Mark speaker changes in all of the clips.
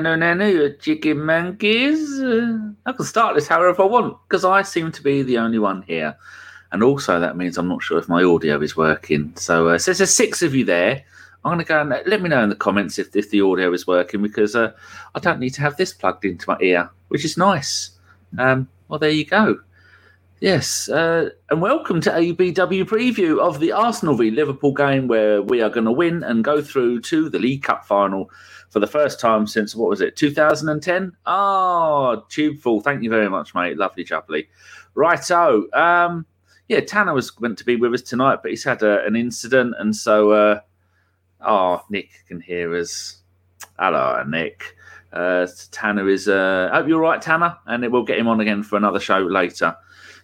Speaker 1: Nano Nano, you chicken monkeys. I can start this however I want because I seem to be the only one here. And also, that means I'm not sure if my audio is working. So, uh, so there's six of you there. I'm going to go and let me know in the comments if, if the audio is working because uh, I don't need to have this plugged into my ear, which is nice. Um, well, there you go. Yes, uh, and welcome to ABW preview of the Arsenal v Liverpool game where we are going to win and go through to the League Cup final for the first time since what was it, 2010? Oh, tube full. Thank you very much, mate. Lovely, jubbly. Righto. Um, yeah, Tanner was meant to be with us tonight, but he's had a, an incident, and so uh, oh, Nick can hear us. Hello, Nick. Uh, Tanner is. Uh, hope you're right, Tanner, and we'll get him on again for another show later.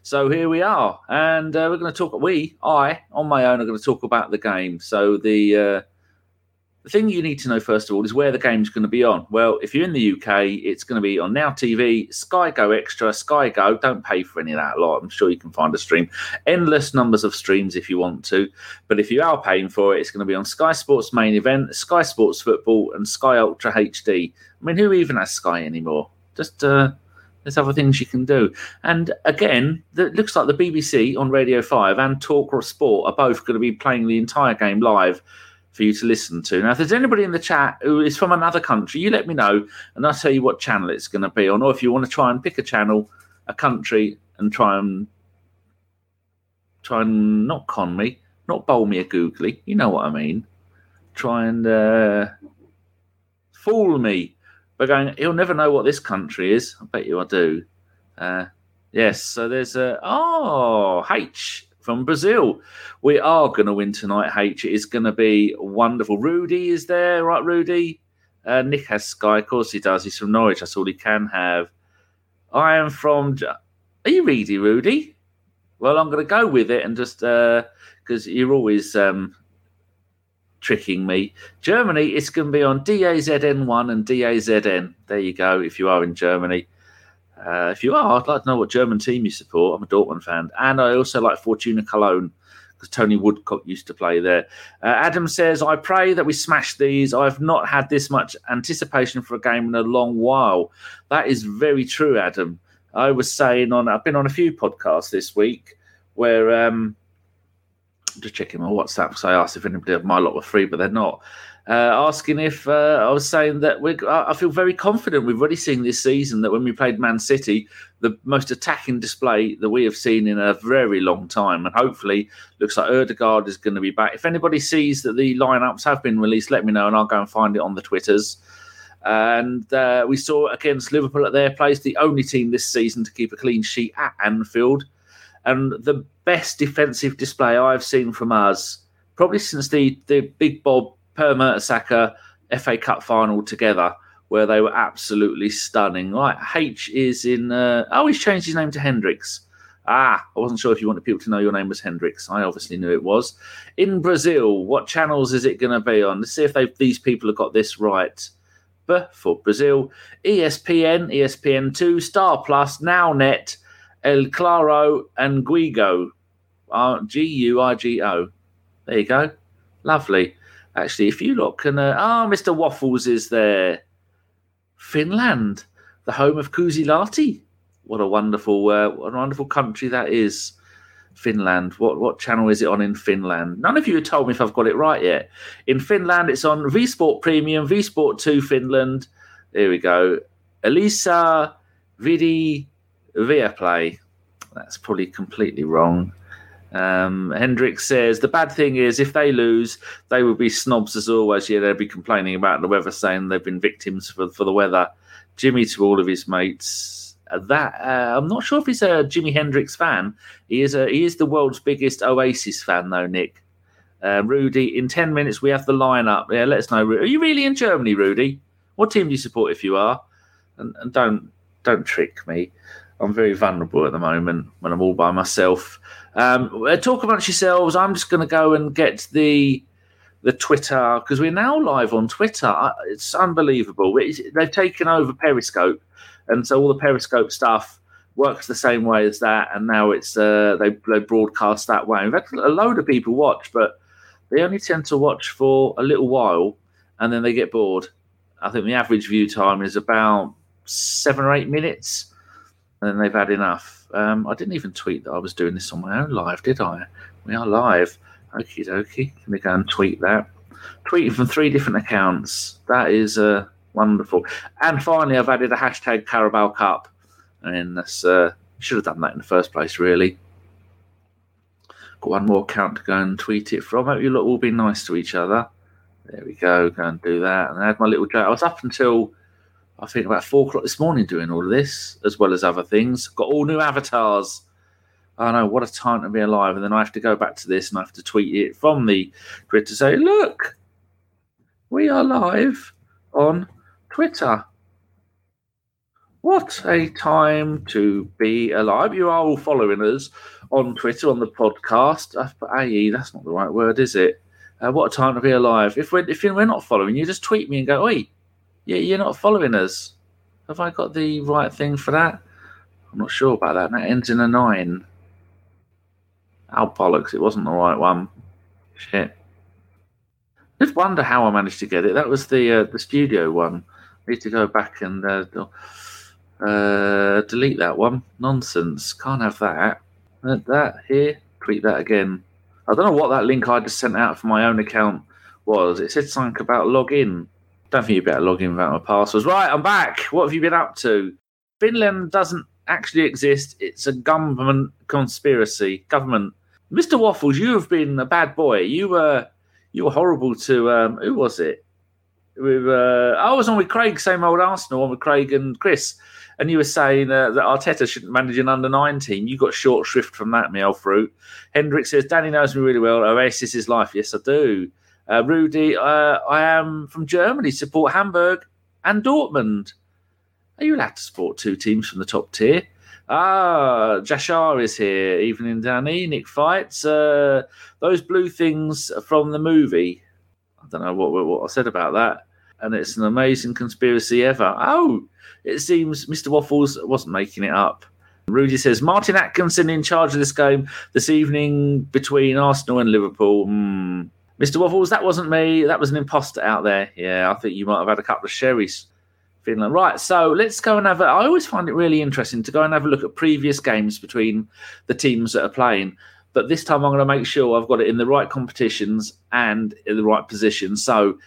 Speaker 1: So here we are, and uh, we're going to talk. We, I, on my own, are going to talk about the game. So the uh, the thing you need to know first of all is where the game's going to be on. Well, if you're in the UK, it's going to be on Now TV, Sky Go Extra, Sky Go. Don't pay for any of that lot. I'm sure you can find a stream. Endless numbers of streams if you want to. But if you are paying for it, it's going to be on Sky Sports Main Event, Sky Sports Football, and Sky Ultra HD. I mean, who even has Sky anymore? Just uh, there's other things you can do. And again, it looks like the BBC on Radio 5 and Talk or Sport are both going to be playing the entire game live for you to listen to. Now, if there's anybody in the chat who is from another country, you let me know and I'll tell you what channel it's going to be on. Or if you want to try and pick a channel, a country, and try and try and not con me, not bowl me a googly, you know what I mean. Try and uh, fool me but going, he'll never know what this country is. I bet you I do. Uh, yes, so there's a oh H from Brazil. We are going to win tonight. H. It is going to be wonderful. Rudy is there, right? Rudy. Uh, Nick has Sky. Of course he does. He's from Norwich. That's all he can have. I am from. Are you ready, Rudy? Well, I'm going to go with it and just because uh, you're always um, tricking me. Germany, it's going to be on DAZN1 and DAZN. There you go, if you are in Germany. Uh, if you are, I'd like to know what German team you support. I'm a Dortmund fan. And I also like Fortuna Cologne because Tony Woodcock used to play there. Uh, Adam says, I pray that we smash these. I've not had this much anticipation for a game in a long while. That is very true, Adam. I was saying on, I've been on a few podcasts this week where um, just checking my WhatsApp because I asked if anybody of my lot were free, but they're not. Uh, asking if uh, I was saying that we I feel very confident. We've already seen this season that when we played Man City, the most attacking display that we have seen in a very long time, and hopefully looks like Odegaard is going to be back. If anybody sees that the lineups have been released, let me know, and I'll go and find it on the Twitters. And uh, we saw against Liverpool at their place, the only team this season to keep a clean sheet at Anfield and the best defensive display I've seen from us probably since the the Big Bob Per Mertesacker FA Cup final together, where they were absolutely stunning. Like H is in. Uh, oh, he's changed his name to Hendrix. Ah, I wasn't sure if you wanted people to know your name was Hendrix. I obviously knew it was. In Brazil, what channels is it going to be on? Let's see if they these people have got this right. But for Brazil, ESPN, ESPN2, Star Plus, NowNet, El Claro and Guigo. G U I G O. There you go. Lovely. Actually, if you look and uh, ah, oh, Mr. Waffles is there. Finland, the home of Kuusilahti. What a wonderful, uh, what a wonderful country that is. Finland. What what channel is it on in Finland? None of you have told me if I've got it right yet. In Finland, it's on V Sport Premium, V Sport Two Finland. There we go. Elisa Vidi Viaplay. That's probably completely wrong. Um, Hendrix says the bad thing is if they lose, they will be snobs as always. Yeah, they'll be complaining about the weather, saying they've been victims for for the weather. Jimmy to all of his mates. Uh, that uh, I'm not sure if he's a Jimi Hendrix fan. He is a he is the world's biggest Oasis fan though. Nick, uh, Rudy. In ten minutes we have the lineup. Yeah, let us know. Are you really in Germany, Rudy? What team do you support if you are? And, and don't don't trick me. I'm very vulnerable at the moment when I'm all by myself. Um, uh, talk amongst yourselves. I'm just going to go and get the the Twitter because we're now live on Twitter. It's unbelievable. It's, they've taken over Periscope, and so all the Periscope stuff works the same way as that. And now it's uh, they they broadcast that way. A load of people watch, but they only tend to watch for a little while, and then they get bored I think the average view time is about seven or eight minutes, and then they've had enough. Um, I didn't even tweet that I was doing this on my own live, did I? We are live. Okie dokie. Let me go and tweet that. Tweeting from three different accounts. That is uh, wonderful. And finally, I've added a hashtag Carabao Cup. I mean, that's uh, should have done that in the first place, really. Got one more account to go and tweet it from. Hope you lot all be nice to each other. There we go. Go and do that. And I had my little joke. I was up until I think about four o'clock this morning doing all of this, as well as other things. Got all new avatars. I know what a time to be alive. And then I have to go back to this and I have to tweet it from the grid to say, look, we are live on Twitter. What a time to be alive. You are all following us on Twitter, on the podcast. Uh, AE, that's not the right word, is it? Uh, what a time to be alive. If we're, if we're not following you, just tweet me and go, oi, yeah, you're not following us. Have I got the right thing for that? I'm not sure about that. That ends in a nine. Oh, bollocks, it wasn't the right one. Shit. Just wonder how I managed to get it. That was the uh, the studio one. I need to go back and uh, uh, delete that one. Nonsense. Can't have that. That here. Tweet that again. I don't know what that link I just sent out for my own account was. It said something about login. Don't think you better log in without my passwords. Right, I'm back. What have you been up to? Finland doesn't actually exist. It's a government conspiracy. Government. Mr. Waffles, you have been a bad boy. You were you were horrible to um, who was it? With uh, I was on with Craig, same old Arsenal, on with Craig and Chris and you were saying uh, that Arteta shouldn't manage an under 19. You got short shrift from that, me old fruit. Hendrik says, Danny knows me really well. Oasis is life. Yes, I do. Uh, Rudy, uh, I am from Germany, support Hamburg and Dortmund. Are you allowed to support two teams from the top tier? Ah, Jashar is here. Evening, Danny. Nick fights. Uh, those blue things from the movie. I don't know what, what I said about that. And it's an amazing conspiracy ever. Oh, it seems Mr. Waffles wasn't making it up. Rudy says Martin Atkinson in charge of this game this evening between Arsenal and Liverpool. Mm. Mr. Waffles, that wasn't me. That was an imposter out there. Yeah, I think you might have had a couple of sherries. Finland. Right, so let's go and have a. I always find it really interesting to go and have a look at previous games between the teams that are playing. But this time I'm going to make sure I've got it in the right competitions and in the right position. So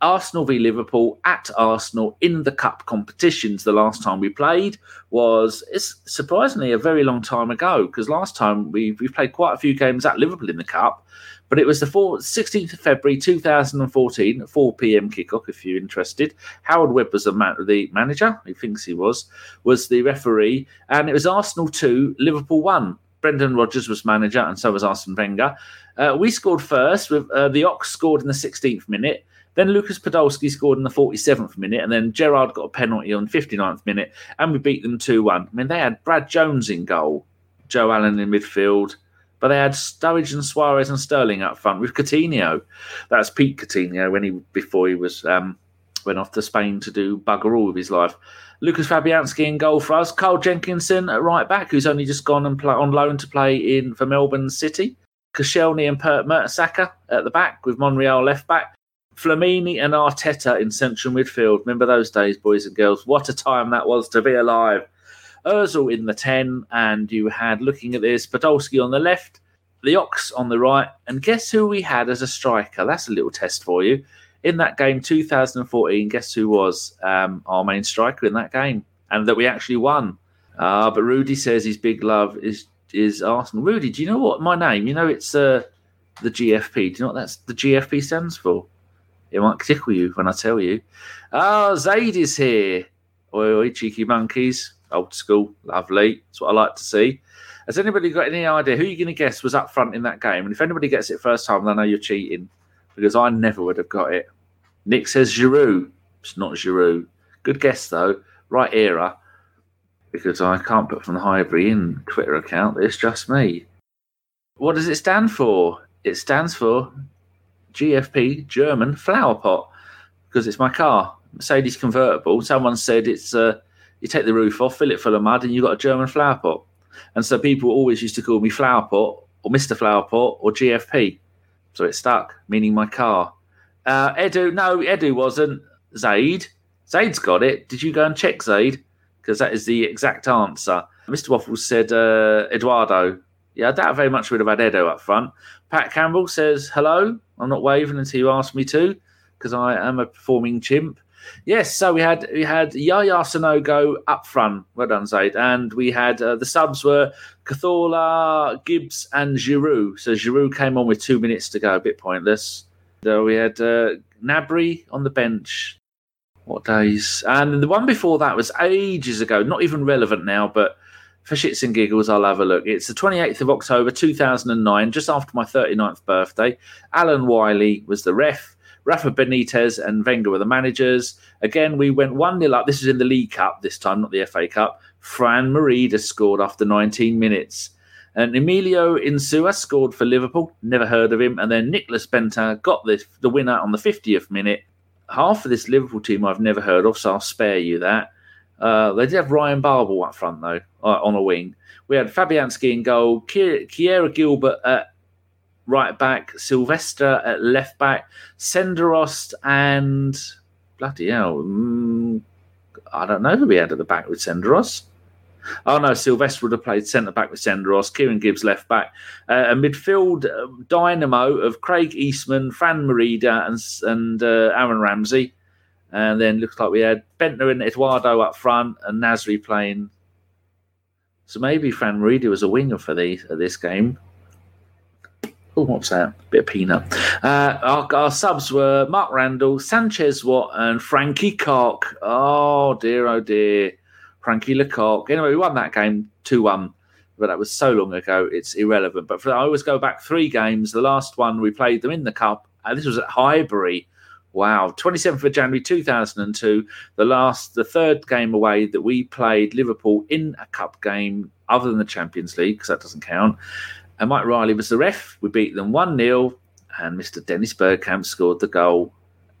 Speaker 1: Arsenal v Liverpool at Arsenal in the cup competitions. The last time we played was it's surprisingly a very long time ago because last time we we played quite a few games at Liverpool in the cup, but it was the 4, 16th of February 2014, 4 p.m. kickoff. If you're interested, Howard Webb was the, man, the manager. He thinks he was was the referee, and it was Arsenal two, Liverpool one. Brendan Rodgers was manager, and so was Arsene Wenger. Uh, we scored first with uh, the Ox scored in the 16th minute. Then Lukas Podolski scored in the 47th minute, and then Gerrard got a penalty on 59th minute, and we beat them 2 1. I mean, they had Brad Jones in goal, Joe Allen in midfield, but they had Sturridge and Suarez and Sterling up front with Coutinho. That's Pete Coutinho when he before he was um, went off to Spain to do bugger all with his life. Lucas Fabianski in goal for us. Carl Jenkinson at right back, who's only just gone and play, on loan to play in for Melbourne City. Koscielny and Pert Mertesacker at the back with Monreal left back. Flamini and Arteta in central midfield. Remember those days, boys and girls? What a time that was to be alive. Ozil in the 10, and you had, looking at this, Podolski on the left, the Ox on the right, and guess who we had as a striker? That's a little test for you. In that game, 2014, guess who was um, our main striker in that game? And that we actually won. Uh, but Rudy says his big love is is Arsenal. Rudy, do you know what my name? You know it's uh, the GFP. Do you know what that's the GFP stands for? It might tickle you when I tell you. Ah, oh, Zaid is here. Oi, oi, cheeky monkeys. Old school. Lovely. That's what I like to see. Has anybody got any idea who you're going to guess was up front in that game? And if anybody gets it first time, they know you're cheating because I never would have got it. Nick says Giroud. It's not Giroud. Good guess, though. Right era. Because I can't put from the Highbury in Twitter account. It's just me. What does it stand for? It stands for GFP German flower pot because it's my car, Mercedes convertible. Someone said it's uh, you take the roof off, fill it full of mud, and you've got a German flower pot. And so people always used to call me flower pot or Mr. Flower Pot or GFP. So it stuck, meaning my car. Uh, Edu, no, Edu wasn't. Zaid. Zaid's got it. Did you go and check Zaid? Because that is the exact answer. Mr. Waffles said uh, Eduardo. Yeah, doubt very much we'd have had Edo up front. Pat Campbell says hello. I'm not waving until you ask me to, because I am a performing chimp. Yes, so we had we had Yaya Sanogo up front. Well done, Zaid. And we had uh, the subs were Cazorla, Gibbs, and Giroud. So Giroud came on with two minutes to go, a bit pointless. So we had uh, on the bench. What days? And the one before that was ages ago, not even relevant now, but for shits and giggles, I'll have a look. It's the 28th of October 2009, just after my 39th birthday. Alan Wiley was the ref. Rafa Benitez and Wenger were the managers. Again, we went 1 0 up. This is in the League Cup this time, not the FA Cup. Fran Merida scored after 19 minutes. And Emilio Insua scored for Liverpool. Never heard of him. And then Nicolas Benta got the, the winner on the 50th minute. Half of this Liverpool team I've never heard of, so I'll spare you that. Uh, they did have Ryan Babel up front, though, uh, on a wing. We had Fabianski in goal, Kerrea Gilbert at right back, Silvestre at left back, Senderos and bloody hell, mm, I don't know who we had at the back with Senderos. Oh no, Silvestre would have played centre back with Senderos, Kieran Gibbs left back, uh, a midfield uh, dynamo of Craig Eastmond, Fran Merida, and and uh, Aaron Ramsey, and then looks like we had Bendtner and Eduardo up front, and Nasri playing. So maybe Fran Merida was a winger for the this game. Oh, what's that? A bit of peanut. Uh, our, our, subs were Mark Randall, Sanchez Watt, and Frankie Cock. Oh dear, oh dear. Frankie Lecoq. Anyway, we won that game 2 1, but that was so long ago, it's irrelevant. But for, I always go back three games. The last one, we played them in the Cup. and this was at Highbury. Wow, 27th of January 2002, the last, the third game away that we played Liverpool in a cup game other than the Champions League, because that doesn't count. And Mike Riley was the ref. We beat them 1 0, and Mr. Dennis Bergkamp scored the goal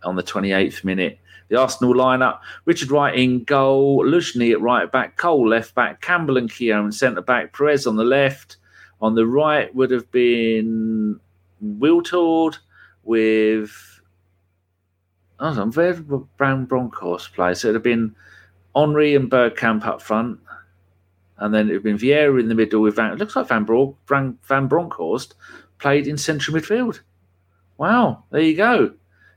Speaker 1: on the 28th minute. The Arsenal lineup Richard Wright in goal, Luzhny at right back, Cole left back, Campbell and Keown centre back, Pires on the left. On the right would have been Wiltord with. Oh, I'm very Brown Broncos players. So it would have been Henry and Bergkamp up front. And then it have been Vieira in the middle with Van. It looks like Van, Bro- Van, Van Bronckhorst played in central midfield. Wow, there you go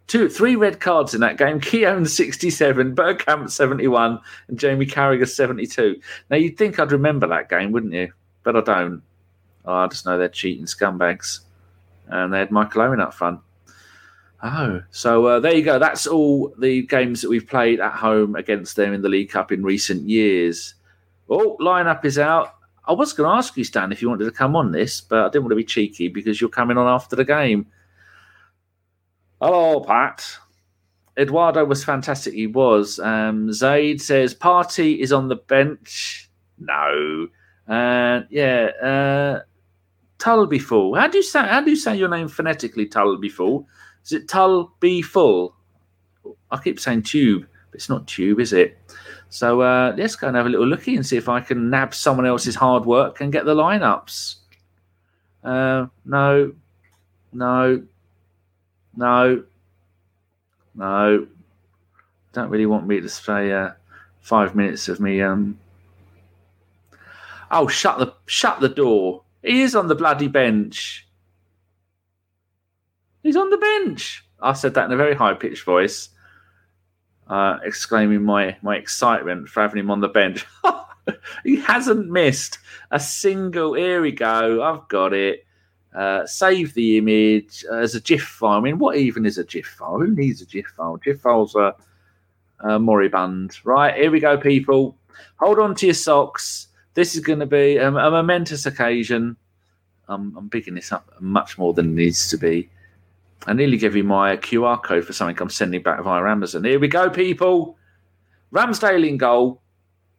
Speaker 1: two, three red cards in that game. Keown 67, Bergkamp 71, and Jamie Carragher 72. Now you'd think I'd remember that game, wouldn't you? But I don't. Oh, I just know they're cheating scumbags, and they had Michael Owen up front. Oh, so uh, there you go. That's all the games that we've played at home against them in the League Cup in recent years. Oh, lineup is out. I was going to ask you, Stan, if you wanted to come on this, but I didn't want to be cheeky because you're coming on after the game. Hello, Pat. Eduardo was fantastic. He was. Um, Zaid says Partey is on the bench. No. Uh, yeah. Uh, Tulby Full. How do you say? How do you say your name phonetically? Tulby Full. Is it Tulby Full? I keep saying tube, but it's not tube, is it? So uh, let's go and have a little looky and see if I can nab someone else's hard work and get the lineups. Uh, no, no, no. No. Don't really want me to stay uh, five minutes of me. Um. Oh, shut the shut the door. He is on the bloody bench. He's on the bench. I said that in a very high pitched voice, uh, exclaiming my my excitement for having him on the bench. he hasn't missed a single. Here we go. I've got it. Uh, save the image as a GIF file. I mean, what even is a GIF file? Who needs a GIF file? GIF files are uh, moribund. Right, here we go, people. Hold on to your socks. This is going to be a, a momentous occasion. I'm, I'm picking this up much more than it needs to be. I nearly gave you my QR code for something I'm sending back via Amazon. Here we go, people. Ramsdale in goal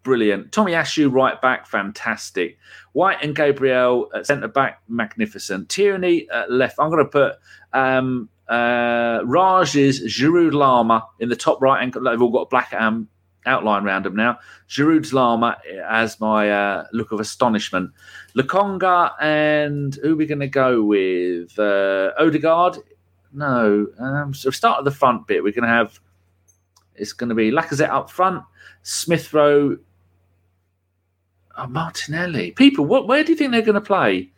Speaker 1: brilliant. Tomiyasu right back, fantastic. White and Gabriel at centre back, magnificent. Tierney at left. I'm going to put um, uh, Raj's Giroud Lama in the top right. And they've all got black um, outline around them now. Giroud's Lama as my uh, look of astonishment. Lokonga and who are we going to go with? Uh, Odegaard? No. Um, so start at the front bit. We're going to have It's going to be Lacazette up front, Smith Rowe, oh, Martinelli. People, what? Where do you think they're going to play?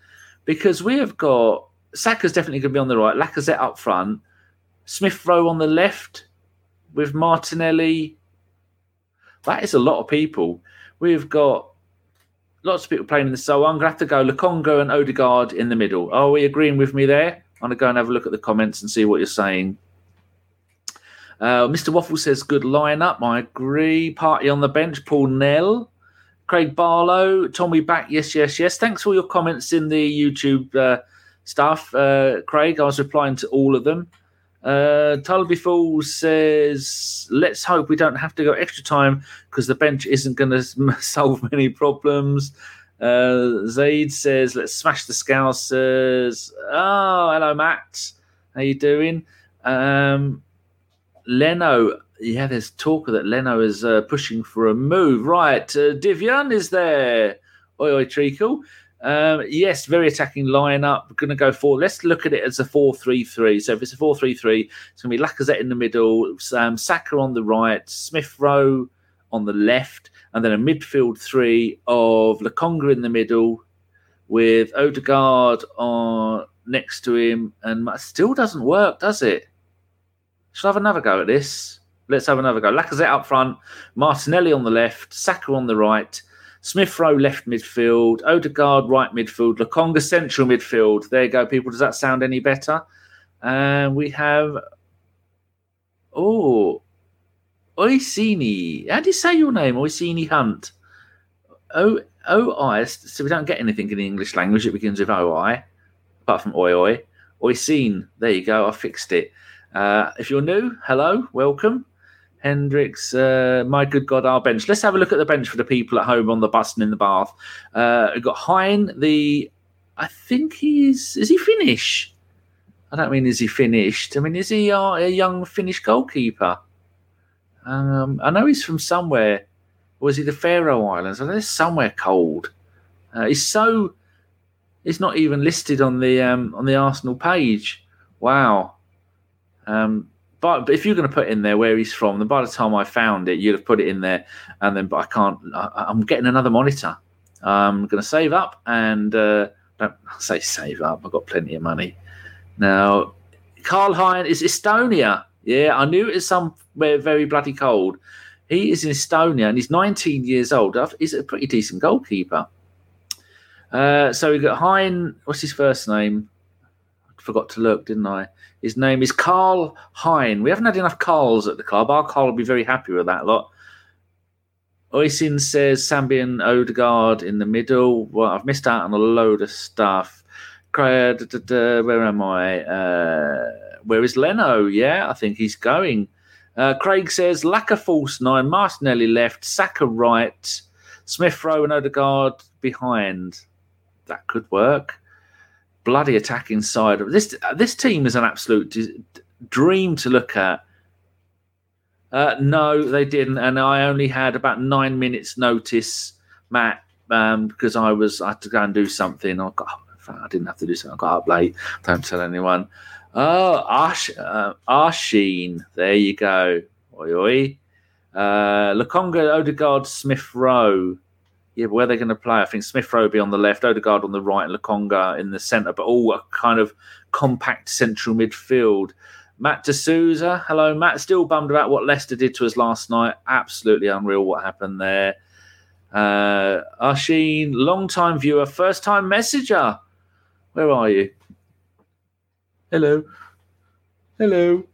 Speaker 1: Because we have got Saka's definitely going to be on the right, Lacazette up front, Smith Rowe on the left with Martinelli. That is a lot of people. We've got lots of people playing in the so I'm going to have to go Lokonga and Odegaard in the middle. Are we agreeing with me there? I'm going to go and have a look at the comments and see what you're saying. Uh, Mr. Waffle says good lineup. I agree. Partey on the bench. Paul Nell. Craig Barlow. Tommy back. Yes, yes, yes. Thanks for your comments in the YouTube uh, stuff, uh, Craig. I was replying to all of them. Uh, Tulby says, let's hope we don't have to go extra time because the bench isn't going to solve many problems. Uh, Zaid says, let's smash the Scousers. Oh, hello, Matt. How you doing? Um, Leno, yeah, there's talk that Leno is uh, pushing for a move. Right, uh, Divian is there. Oi, oi, treacle. Um, yes, very attacking lineup. We're going to go for. Let's look at it as a four-three-three. So if it's a four-three-three, it's going to be Lacazette in the middle, um, Saka on the right, Smith Rowe on the left, and then a midfield three of Lokonga in the middle, with Odegaard on next to him, and still doesn't work, does it? Shall I have another go at this? Let's have another go. Lacazette up front, Martinelli on the left, Saka on the right, Smith Rowe left midfield, Odegaard right midfield, Lokonga central midfield. There you go, people. Does that sound any better? And we have oh Oisini. How do you say your name? Oisini Hunt. O O I. So we don't get anything in the English language. It begins with O I, apart from oi oi. Oisine. There you go. I fixed it. Uh, if you're new, hello, welcome. Hendricks, uh, my good God, our bench. Let's have a look at the bench for the people at home on the bus and in the bath. Uh, we've got Hein, the. I think he's. Is he Finnish? I don't mean is he finished. I mean, is he a young Finnish goalkeeper? Um, I know he's from somewhere. Was he the Faroe Islands? I know it's somewhere cold. Uh, he's so. He's not even listed on the um, on the Arsenal page. Wow. Um, but, but if you're going to put in there where he's from, then by the time I found it, you'd have put it in there. And then, but I can't. I, am getting another monitor. I'm going to save up and uh, don't say save up. I've got plenty of money now. Karl Hein is Estonia. Yeah, I knew it was somewhere very bloody cold. He is in Estonia and he's 19 years old. He's a pretty decent goalkeeper. Uh, so we got Hein. What's his first name? I forgot to look, didn't I? His name is Karl Hein. We haven't had enough Carls at the club. Our Carl will be very happy with that lot. Oisin says Sambian Odegaard in the middle. Well, I've missed out on a load of stuff. Where am I? Uh, where is Leno? Yeah, I think he's going. Uh, Craig says lack of false nine, Martinelli left, Saka right, Smith Rowe and Odegaard behind. That could work bloody attacking side this. This team is an absolute dream to look at. Uh, no, they didn't, and I only had about nine minutes' notice, Matt, um, because I was I had to go and do something. I got I didn't have to do something. I got up late. Don't tell anyone. Oh, Ash, uh, Arsheen. There you go. Oi, oi. Uh, Lokonga, Odegaard, Smith Rowe yeah, where they're going to play, I think Smith Rowe be on the left, Odegaard on the right, and Lokonga in the centre, but all a kind of compact central midfield. Matt D'Souza, hello, Matt. Still bummed about what Leicester did to us last night. Absolutely unreal what happened there. Uh, long time viewer, first time messenger. Where are you? Hello. Hello.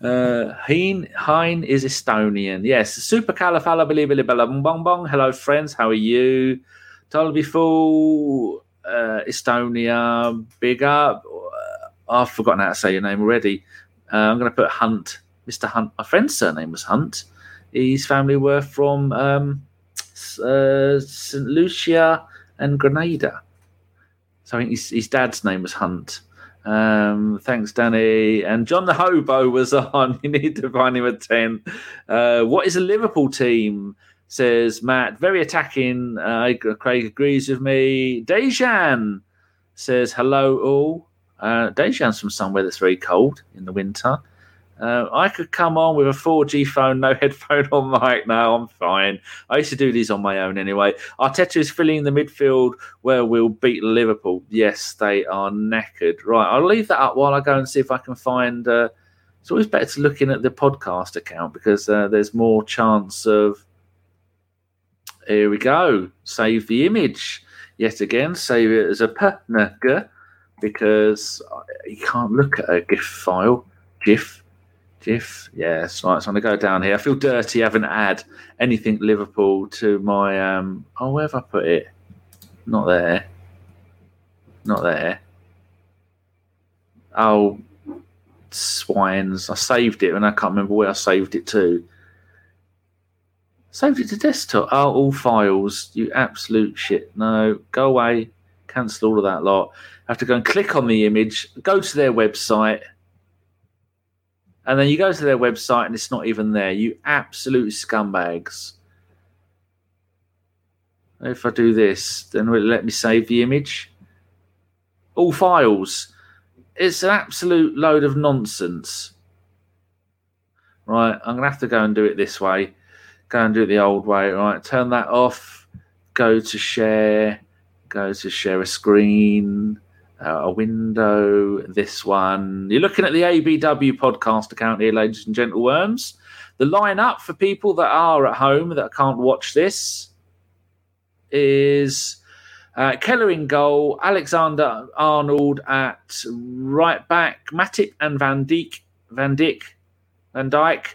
Speaker 1: Uh, Hein, hein is Estonian. Yes. Supercalifragilisticexpialidocious. Hello, friends. How are you? Totally full. Uh, Estonia. Big up. Uh, I've forgotten how to say your name already. Uh, I'm going to put Hunt. Mr. Hunt. My friend's surname was Hunt. His family were from um, uh, St. Lucia and Grenada. So I think his, his dad's name was Hunt. Um, thanks, Danny. And John the Hobo was on. You need to find him at 10. Uh, what is a Liverpool team? Says Matt. Very attacking. Uh, Craig agrees with me. Dejan says hello, all. Uh, Dejan's from somewhere that's very cold in the winter. Uh, I could come on with a 4G phone, no headphone on mic. now. I'm fine. I used to do these on my own anyway. Arteta is filling the midfield where we'll beat Liverpool. Yes, they are knackered. Right, I'll leave that up while I go and see if I can find. Uh, it's always better to look in at the podcast account because uh, there's more chance of. Here we go. Save the image yet again. Save it as a PNG because you can't look at a GIF file. GIF GIF, yes, right. So I'm gonna go down here. I feel dirty. I haven't add anything Liverpool to my um. Oh, where have I put it? Not there. Not there. Oh, swines! I saved it and I can't remember where I saved it to. Saved it to desktop. Oh, all files. You absolute shit. No, go away. Cancel all of that lot. I have to go and click on the image. Go to their website and then you go to their website and it's not even there. You absolute scumbags. If I do this, then will it let me save the image? All files. It's an absolute load of nonsense. Right, I'm going to have to go and do it this way. Go and do it the old way. Right, turn that off. Go to share. Go to share a screen uh, a window, this one. You're looking at the ABW podcast account here, ladies and gentle worms. The lineup for people that are at home that can't watch this is uh, Keller in goal, Alexander Arnold at right back, Matip and Van Dijk, Van Dijk, Van Dijk,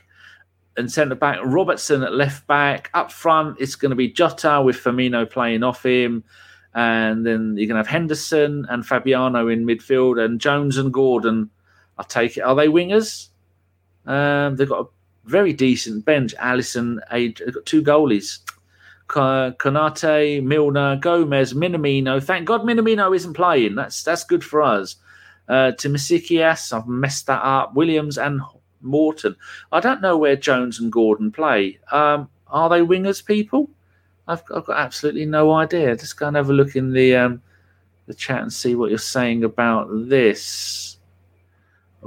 Speaker 1: and centre back, Robertson at left back. Up front, it's going to be Jota with Firmino playing off him and then you can have Henderson and Fabinho in midfield, and Jones and Gordon. I take it. Are they wingers? Um, they've got a very decent bench. Alisson, they've got two goalies. Konate, Milner, Gomez, Minamino. Thank God Minamino isn't playing. That's that's good for us. Uh, Timasikias, I've messed that up. Williams and Morton. I don't know where Jones and Gordon play. Um, are they wingers, people? I've, I've got absolutely no idea. Just go and have a look in the um, the chat and see what you're saying about this.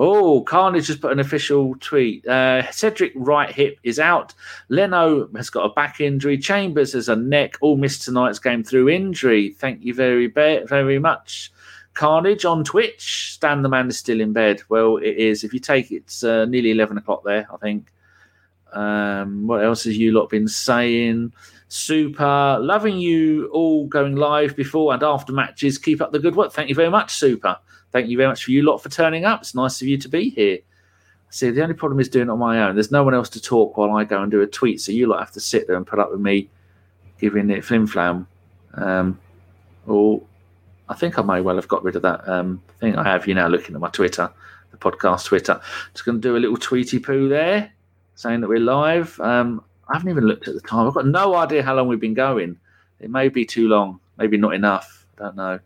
Speaker 1: Oh, Carnage has put an official tweet. Uh, Cedric right hip is out. Leno has got a back injury. Chambers has a neck. All missed tonight's game through injury. Thank you very very much. Carnage on Twitch. Stan the man is still in bed. Well, it is. If you take it, it's uh, nearly 11 o'clock there, I think. Um, what else has you lot been saying? Super. Loving you all going live before and after matches. Keep up the good work. Thank you very much, Super. Thank you very much for you lot for turning up. It's nice of you to be here. See, the only problem is doing it on my own. There's no one else to talk while I go and do a tweet, so you lot have to sit there and put up with me giving it flim flam. Um, or I think I may well have got rid of that um, thing I have you now looking at my Twitter, the podcast Twitter. Just going to do a little tweety poo there saying that we're live. Um, I haven't even looked at the time. I've got no idea how long we've been going. It may be too long, maybe not enough. I Don't know.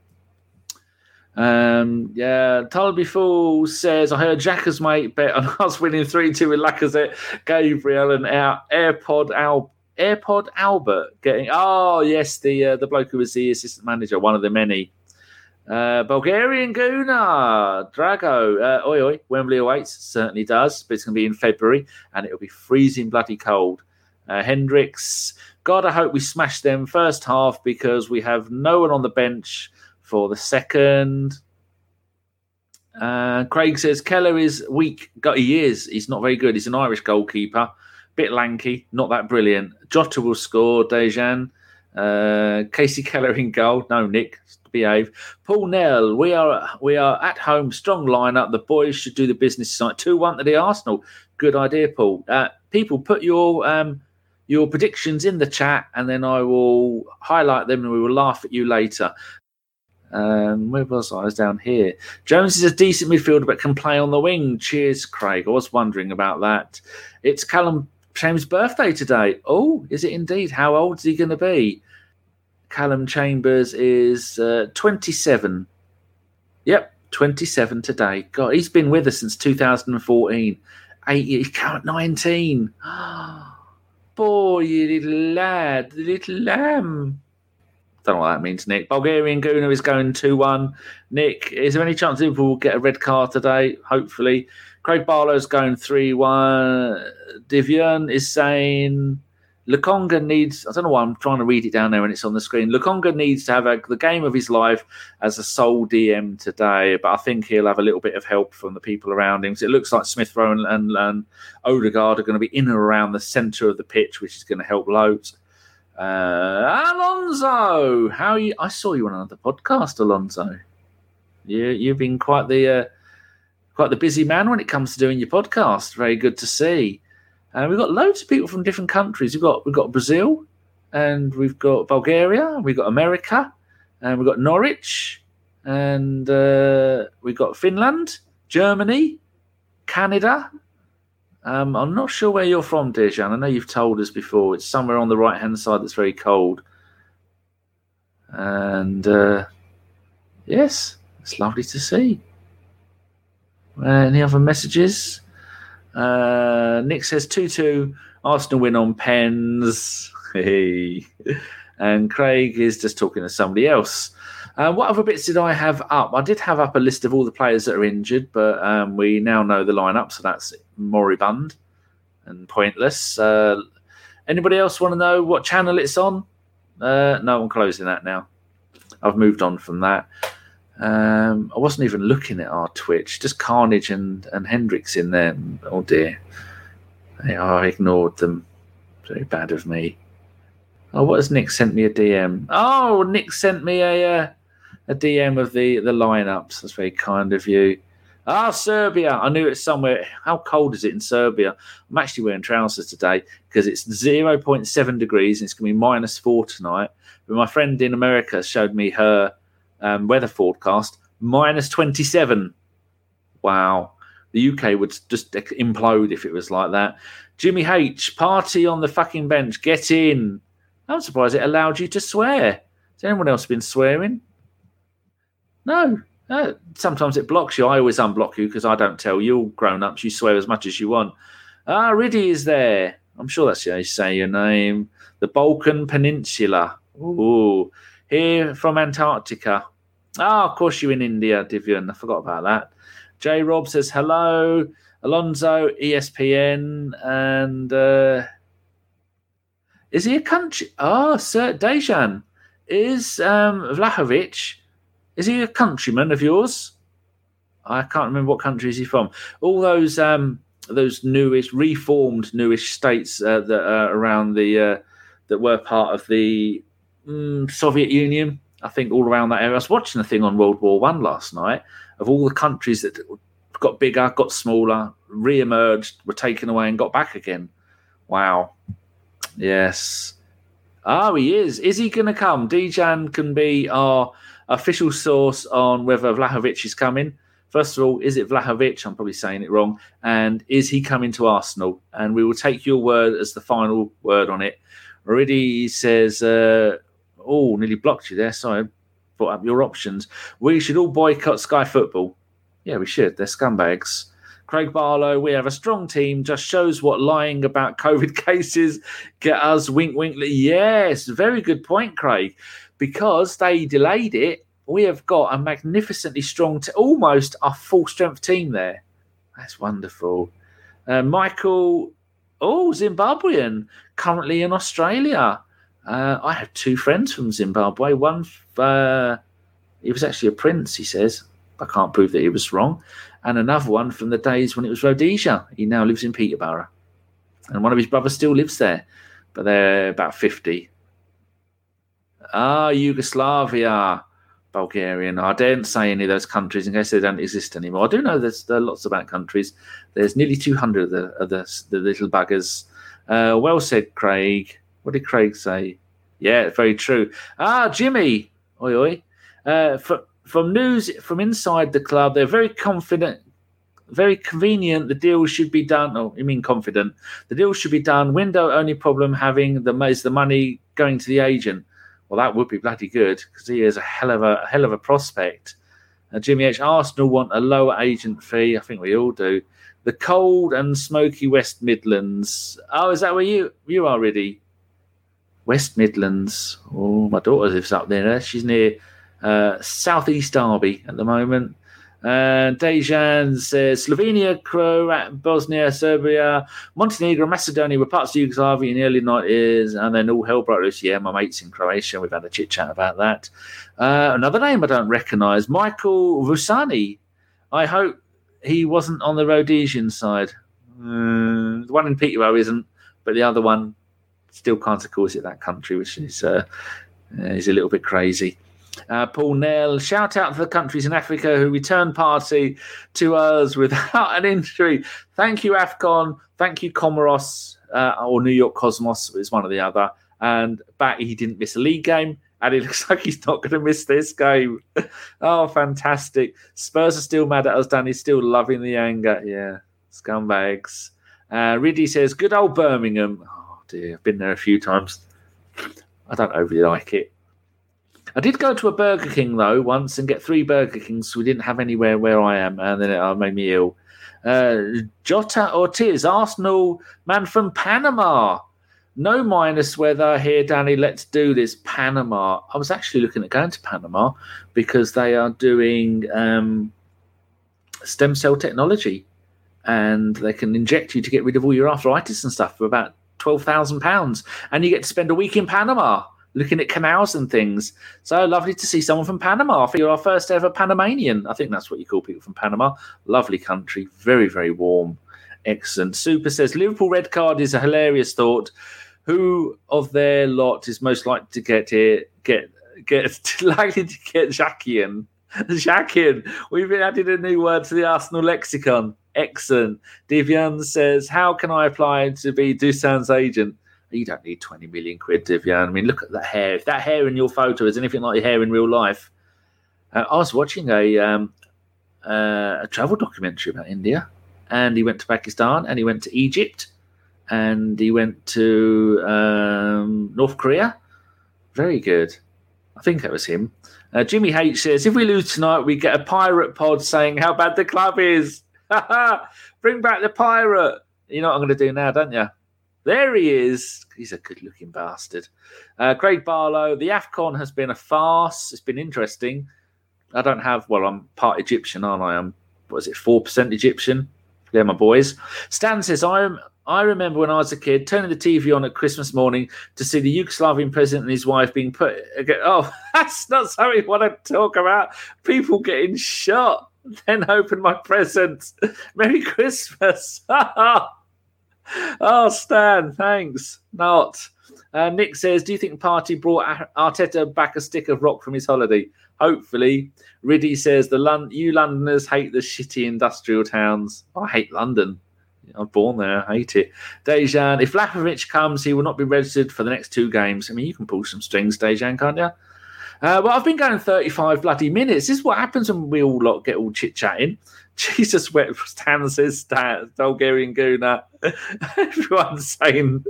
Speaker 1: Um, yeah, Talby Fool says, I heard Jackers mate bet on us winning 3 2 with Lacazette, Gabriel, and our AirPod Al- AirPod Albert getting. Oh, yes, the uh, the bloke who was the assistant manager, one of the many. Uh, Bulgarian Guna, Drago, uh, oi oi, Wembley awaits, certainly does, but it's going to be in February and it'll be freezing bloody cold. Uh, Hendricks, God, I hope we smash them first half because we have no one on the bench for the second. Uh, Craig says Keller is weak. He is. He's not very good. He's an Irish goalkeeper. Bit lanky, not that brilliant. Jota will score. Dejan. Uh, Kasey Keller in goal. No, Nick, behave. Paul Nell, we are we are at home, strong lineup. The boys should do the business tonight. Two one to the Arsenal. Good idea, Paul. Uh, people, put your um, your predictions in the chat, and then I will highlight them, and we will laugh at you later. Um, where was I? I was down here. Jones is a decent midfielder, but can play on the wing. Cheers, Craig. I was wondering about that. It's Calum Chambers' birthday today. Oh, is it indeed? How old is he going to be? Calum Chambers is uh, 27. Yep, 27 today. God, he's been with us since 2014. Eight years, count 19. Boy, you little lad, the little lamb. Don't know what that means, Nick. Bulgarian Guna is going 2 1. Nick, is there any chance Liverpool will get a red card today? Hopefully. Craig Barlow's going 3 1. Divian is saying Lokonga needs, I don't know why I'm trying to read it down there and it's on the screen. Lokonga needs to have a, the game of his life as a sole DM today, but I think he'll have a little bit of help from the people around him. So it looks like Smith Rowe and, and, and Odegaard are going to be in and around the centre of the pitch, which is going to help loads. Uh, Alonso, how you? I saw you on another podcast, Alonso. You, you've been quite the uh, quite the busy man when it comes to doing your podcast. Very good to see. And we've got loads of people from different countries. We've got we've got Brazil, and we've got Bulgaria, we've got America, and we've got Norwich, and uh, we've got Finland, Germany, Canada. Um, I'm not sure where you're from, Dejan. I know you've told us before. It's somewhere on the right hand side that's very cold. And uh, yes, it's lovely to see. Uh, any other messages? Uh, Nick says 2 2, Arsenal win on pens. And Craig is just talking to somebody else. Uh, what other bits did I have up? I did have up a list of all the players that are injured, but um, we now know the lineup, so that's moribund and pointless. Uh, anybody else want to know what channel it's on? Uh, no, I'm closing that now. I've moved on from that. Um, I wasn't even looking at our Twitch, just Carnage and, and Hendricks in there. Oh dear. I ignored them. Very bad of me. Oh, what has Nick sent me a DM? Oh, Nick sent me a uh, a DM of the the lineups. That's very kind of you. Ah, Serbia. I knew it's somewhere. How cold is it in Serbia? I'm actually wearing trousers today because it's 0.7 degrees and it's going to be minus four tonight. But my friend in America showed me her um, weather forecast minus 27. Wow. The UK would just implode if it was like that. Jimmy H, Partey on the fucking bench. Get in. I'm surprised it allowed you to swear. Has anyone else been swearing? No. Uh, sometimes it blocks you. I always unblock you because I don't tell you. All grown ups, you swear as much as you want. Ah, Riddy is there. I'm sure that's how you say your name. The Balkan Peninsula. Ooh. Here from Antarctica. Ah, oh, of course you're in India, Divian. I forgot about that. J Rob says hello. Alonso, ESPN, and uh, is he a country? Oh, Sir Dejan. Is um, Vlahovic, is he a countryman of yours? I can't remember what country is he from. All those um, those newish, reformed newish states uh, that are around the uh, that were part of the mm, Soviet Union I think all around that area. I was watching a thing on World War One last night of all the countries that got bigger, got smaller, re-emerged, were taken away, and got back again. Wow. Yes. Oh, he is. Is he going to come? Dejan can be our official source on whether Vlahovic is coming. First of all, is it Vlahovic? I'm probably saying it wrong. And is he coming to Arsenal? And we will take your word as the final word on it. Already says uh, Oh, nearly blocked you there. Sorry, brought up your options. We should all boycott Sky Football. Yeah, we should. They're scumbags. Craig Barlow, we have a strong team. Just shows what lying about COVID cases get us. Wink, wink. Yes, very good point, Craig. Because they delayed it, we have got a magnificently strong, t- almost a full strength team there. That's wonderful. Uh, Michael, oh, Zimbabwean, currently in Australia. Uh, I have two friends from Zimbabwe. One, uh, he was actually a prince, he says. I can't prove that he was wrong. And another one from the days when it was Rhodesia. He now lives in Peterborough. And one of his brothers still lives there, but they're about 50. Ah, Yugoslavia, Bulgarian. I daren't say any of those countries in case they don't exist anymore. I do know there's there are lots of bad countries. There's nearly 200 of the, of the, the little buggers. Uh, well said, Craig. What did Craig say? Yeah, very true. Ah, Jimmy. Oi, oi. Uh, from, from news from inside the club, they're very confident, very convenient. The deal should be done. Oh, you mean confident? The deal should be done. Window only problem having the is the money going to the agent. Well, that would be bloody good because he is a hell of a, a hell of a prospect. Uh, Jimmy H. Arsenal want a lower agent fee. I think we all do. The cold and smoky West Midlands. Oh, is that where you you are, Riddy? West Midlands. Oh, my daughter lives up there. She's near uh, Southeast Derby at the moment. And Dejan says Slovenia, Croatia, Bosnia, Serbia, Montenegro, Macedonia were parts of Yugoslavia in the early 90s, and then all hell broke loose. Yeah, my mates in Croatia, we've had a chit chat about that. Uh, another name I don't recognise, Michael Vusani. I hope he wasn't on the Rhodesian side. Uh, the one in Peterborough isn't, but the other one still can't, of course, it that country, which is uh, is a little bit crazy. Uh, Paul Nell, shout out to the countries in Africa who return Partey to us without an injury. Thank you, AFCON. Thank you, Comoros, uh, or New York Cosmos, is one or the other. And back, he didn't miss a league game. And it looks like he's not going to miss this game. oh, fantastic. Spurs are still mad at us, Danny's still loving the anger. Yeah, scumbags. Uh, Riddy says, good old Birmingham. Dear. I've been there a few times. I don't overly like it. I did go to a Burger King though once and get three Burger Kings. We didn't have anywhere where I am, and then it uh, made me ill. Uh, Jota Ortiz, Arsenal man from Panama. No minus weather here, Danny. Let's do this. Panama. I was actually looking at going to Panama because they are doing um, stem cell technology and they can inject you to get rid of all your arthritis and stuff for about £12,000. And you get to spend a week in Panama looking at canals and things. So lovely to see someone from Panama. You're our first ever Panamanian. I think that's what you call people from Panama. Lovely country, very, very warm. Excellent. Super says Liverpool red card is a hilarious thought. Who of their lot is most likely to get here? Get get likely to get Xhakian? Xhakian. We've been added a new word to the Arsenal lexicon. Excellent. Divian says, How can I apply to be Dusan's agent? You don't need 20 million quid, Divian. I mean, look at that hair. If that hair in your photo is anything like your hair in real life. Uh, I was watching a, um, uh, a travel documentary about India, and he went to Pakistan, and he went to Egypt, and he went to um, North Korea. Very good. I think that was him. Uh, Jimmy H says, if we lose tonight, we get a pirate pod saying how bad the club is. Bring back the pirate. You know what I'm going to do now, don't you? There he is. He's a good looking bastard. Uh, Craig Barlow. The AFCON has been a farce. It's been interesting. I don't have, well, I'm part Egyptian, aren't I? I'm, what is it, 4% Egyptian? They're my boys. Stan says, I'm, I remember when I was a kid turning the TV on at Christmas morning to see the Yugoslavian president and his wife being put. Oh, that's not something we want to talk about. People getting shot. then open my presents. Merry Christmas. oh, Stan, thanks. Not. Uh, Nick says, Do you think Partey brought Arteta back a stick of rock from his holiday? Hopefully. Riddy says, "The Lon- You Londoners hate the shitty industrial towns. I hate London. I'm born there. I hate it. Dejan, if Vlahovic comes, he will not be registered for the next two games. I mean, you can pull some strings, Dejan, can't you? Uh, well, I've been going 35 bloody minutes. This is what happens when we all lot get all chit chatting. Jesus, wet Stan says Stan, Bulgarian Gooner. Everyone's saying,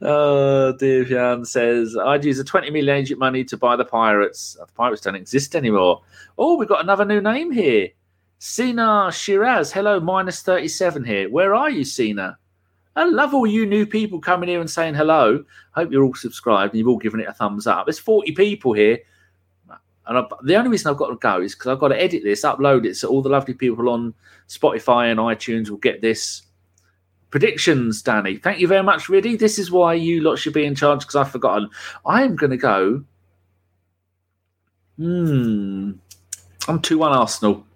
Speaker 1: oh, Divian says, I'd use a 20 million agent money to buy the Pirates. The Pirates don't exist anymore. Oh, we've got another new name here. Sina Shiraz. Hello, minus 37 here. Where are you, Sina? I love all you new people coming here and saying hello. Hope you're all subscribed and you've all given it a thumbs up. There's 40 people here and I've, the only reason I've got to go is because I've got to edit this, upload it, so all the lovely people on Spotify and iTunes will get this. Predictions, Danny. Thank you very much, Riddy. This is why you lot should be in charge because I've forgotten. I am going to go. Hmm. I'm 2 1 Arsenal.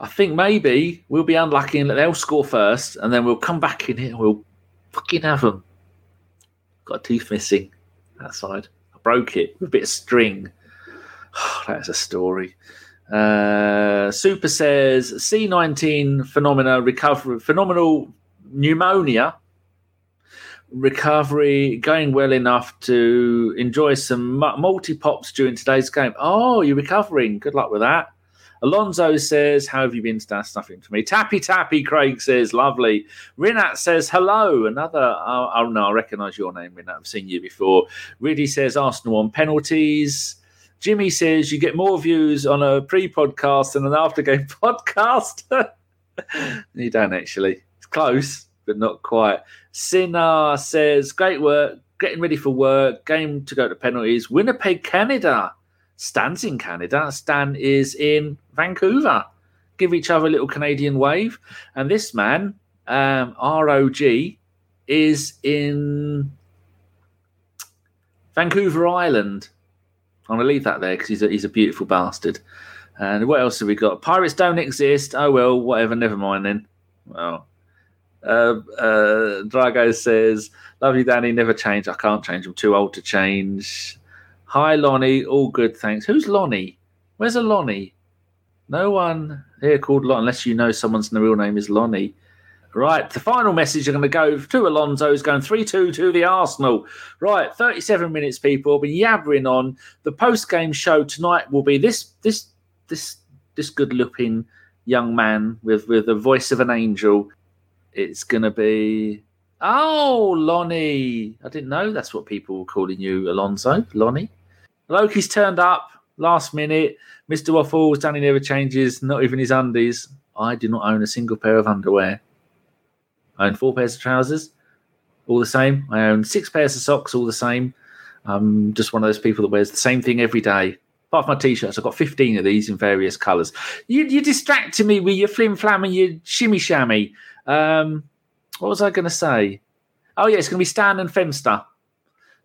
Speaker 1: I think maybe we'll be unlucky and they'll score first, and then we'll come back in here and we'll fucking have them. Got a tooth missing that side. I broke it with a bit of string. that's a story. Uh, Super says C19 phenomena recovery, phenomenal pneumonia recovery going well enough to enjoy some multi pops during today's game. Oh, you're recovering. Good luck with that. Alonso says, How have you been? That's nothing to me. Tappy Tappy, Craig says, Lovely. Rinat says, Hello. Another, oh, oh no, I recognize your name, Rinat. I've seen you before. Riddy says, Arsenal on penalties. Jimmy says you get more views on a pre-podcast than an after-game podcast. you don't actually. It's close, but not quite. Sina says, "Great work, getting ready for work. Game to go to penalties. Winnipeg, Canada. Stan's in Canada. Stan is in Vancouver. give each other a little Canadian wave. And this man, um, ROG, is in Vancouver Island. I'm going to leave that there because he's a, he's a beautiful bastard. And what else have we got? Pirates don't exist. Oh, well, whatever. Never mind then. Well, uh, uh, Drago says, Lovely Danny, never change. I can't change. I'm too old to change. Hi, Lonnie. All good, thanks. Who's Lonnie? Where's a Lonnie? No one here called Lonnie, unless you know someone's real name is Lonnie. Right, the final message I'm going to go to Alonso is going 3 2 to the Arsenal. Right, 37 minutes, people. I'll be yabbering on. The post game show tonight will be this this this this good looking young man with, with the voice of an angel. It's going to be. Oh, Lonnie. I didn't know that's what people were calling you, Alonso. Lonnie. Loki's turned up last minute. Mr. Waffles, Danny never changes, not even his undies. I do not own a single pair of underwear. I own four pairs of trousers, all the same. I own six pairs of socks, all the same. I'm just one of those people that wears the same thing every day. Apart from my t-shirts, I've got 15 of these in various colours. You, you're distracting me with your flim flam and your shimmy shammy. Um, what was I going to say? Oh yeah, it's going to be Stan and Femster.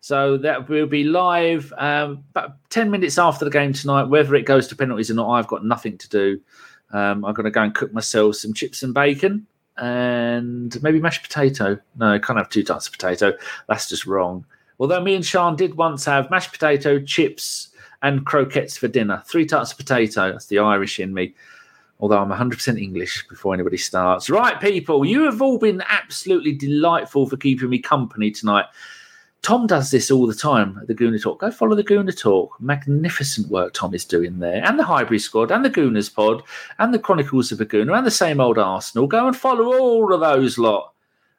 Speaker 1: So that will be live um, about 10 minutes after the game tonight. Whether it goes to penalties or not, I've got nothing to do. Um, I'm going to go and cook myself some chips and bacon and maybe mashed potato. No, I can't have two types of potato. That's just wrong. Although me and Sean did once have mashed potato, chips, and croquettes for dinner. Three types of potato. That's the Irish in me. Although I'm 100% English before anybody starts. Right, people, you have all been absolutely delightful for keeping me company tonight. Tom does this all the time at the Gooner Talk. Go follow the Gooner Talk. Magnificent work Tom is doing there. And the Highbury Squad, and the Gooners Pod, and the Chronicles of a Gooner, and the same old Arsenal. Go and follow all of those lot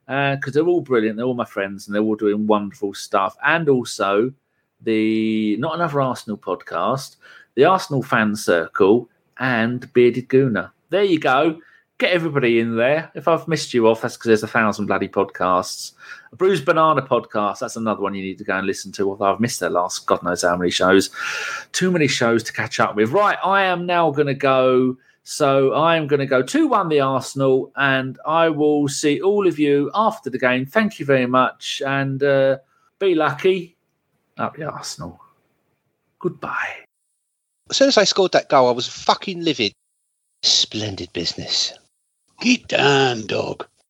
Speaker 1: because uh, they're all brilliant. They're all my friends, and they're all doing wonderful stuff. And also the Not Another Arsenal podcast, the Arsenal Fan Circle, and Bearded Gooner. There you go get everybody in there. If I've missed you off, that's because there's a thousand bloody podcasts. A Bruised Banana podcast, that's another one you need to go and listen to, although I've missed their last God knows how many shows. Too many shows to catch up with. Right, I am now going to go. So I am going to go 2 1 the Arsenal, and I will see all of you after the game. Thank you very much, and uh, be lucky. Up the Arsenal. Goodbye.
Speaker 2: As soon as I scored that goal, I was fucking livid. Splendid business.
Speaker 3: Get down, dog.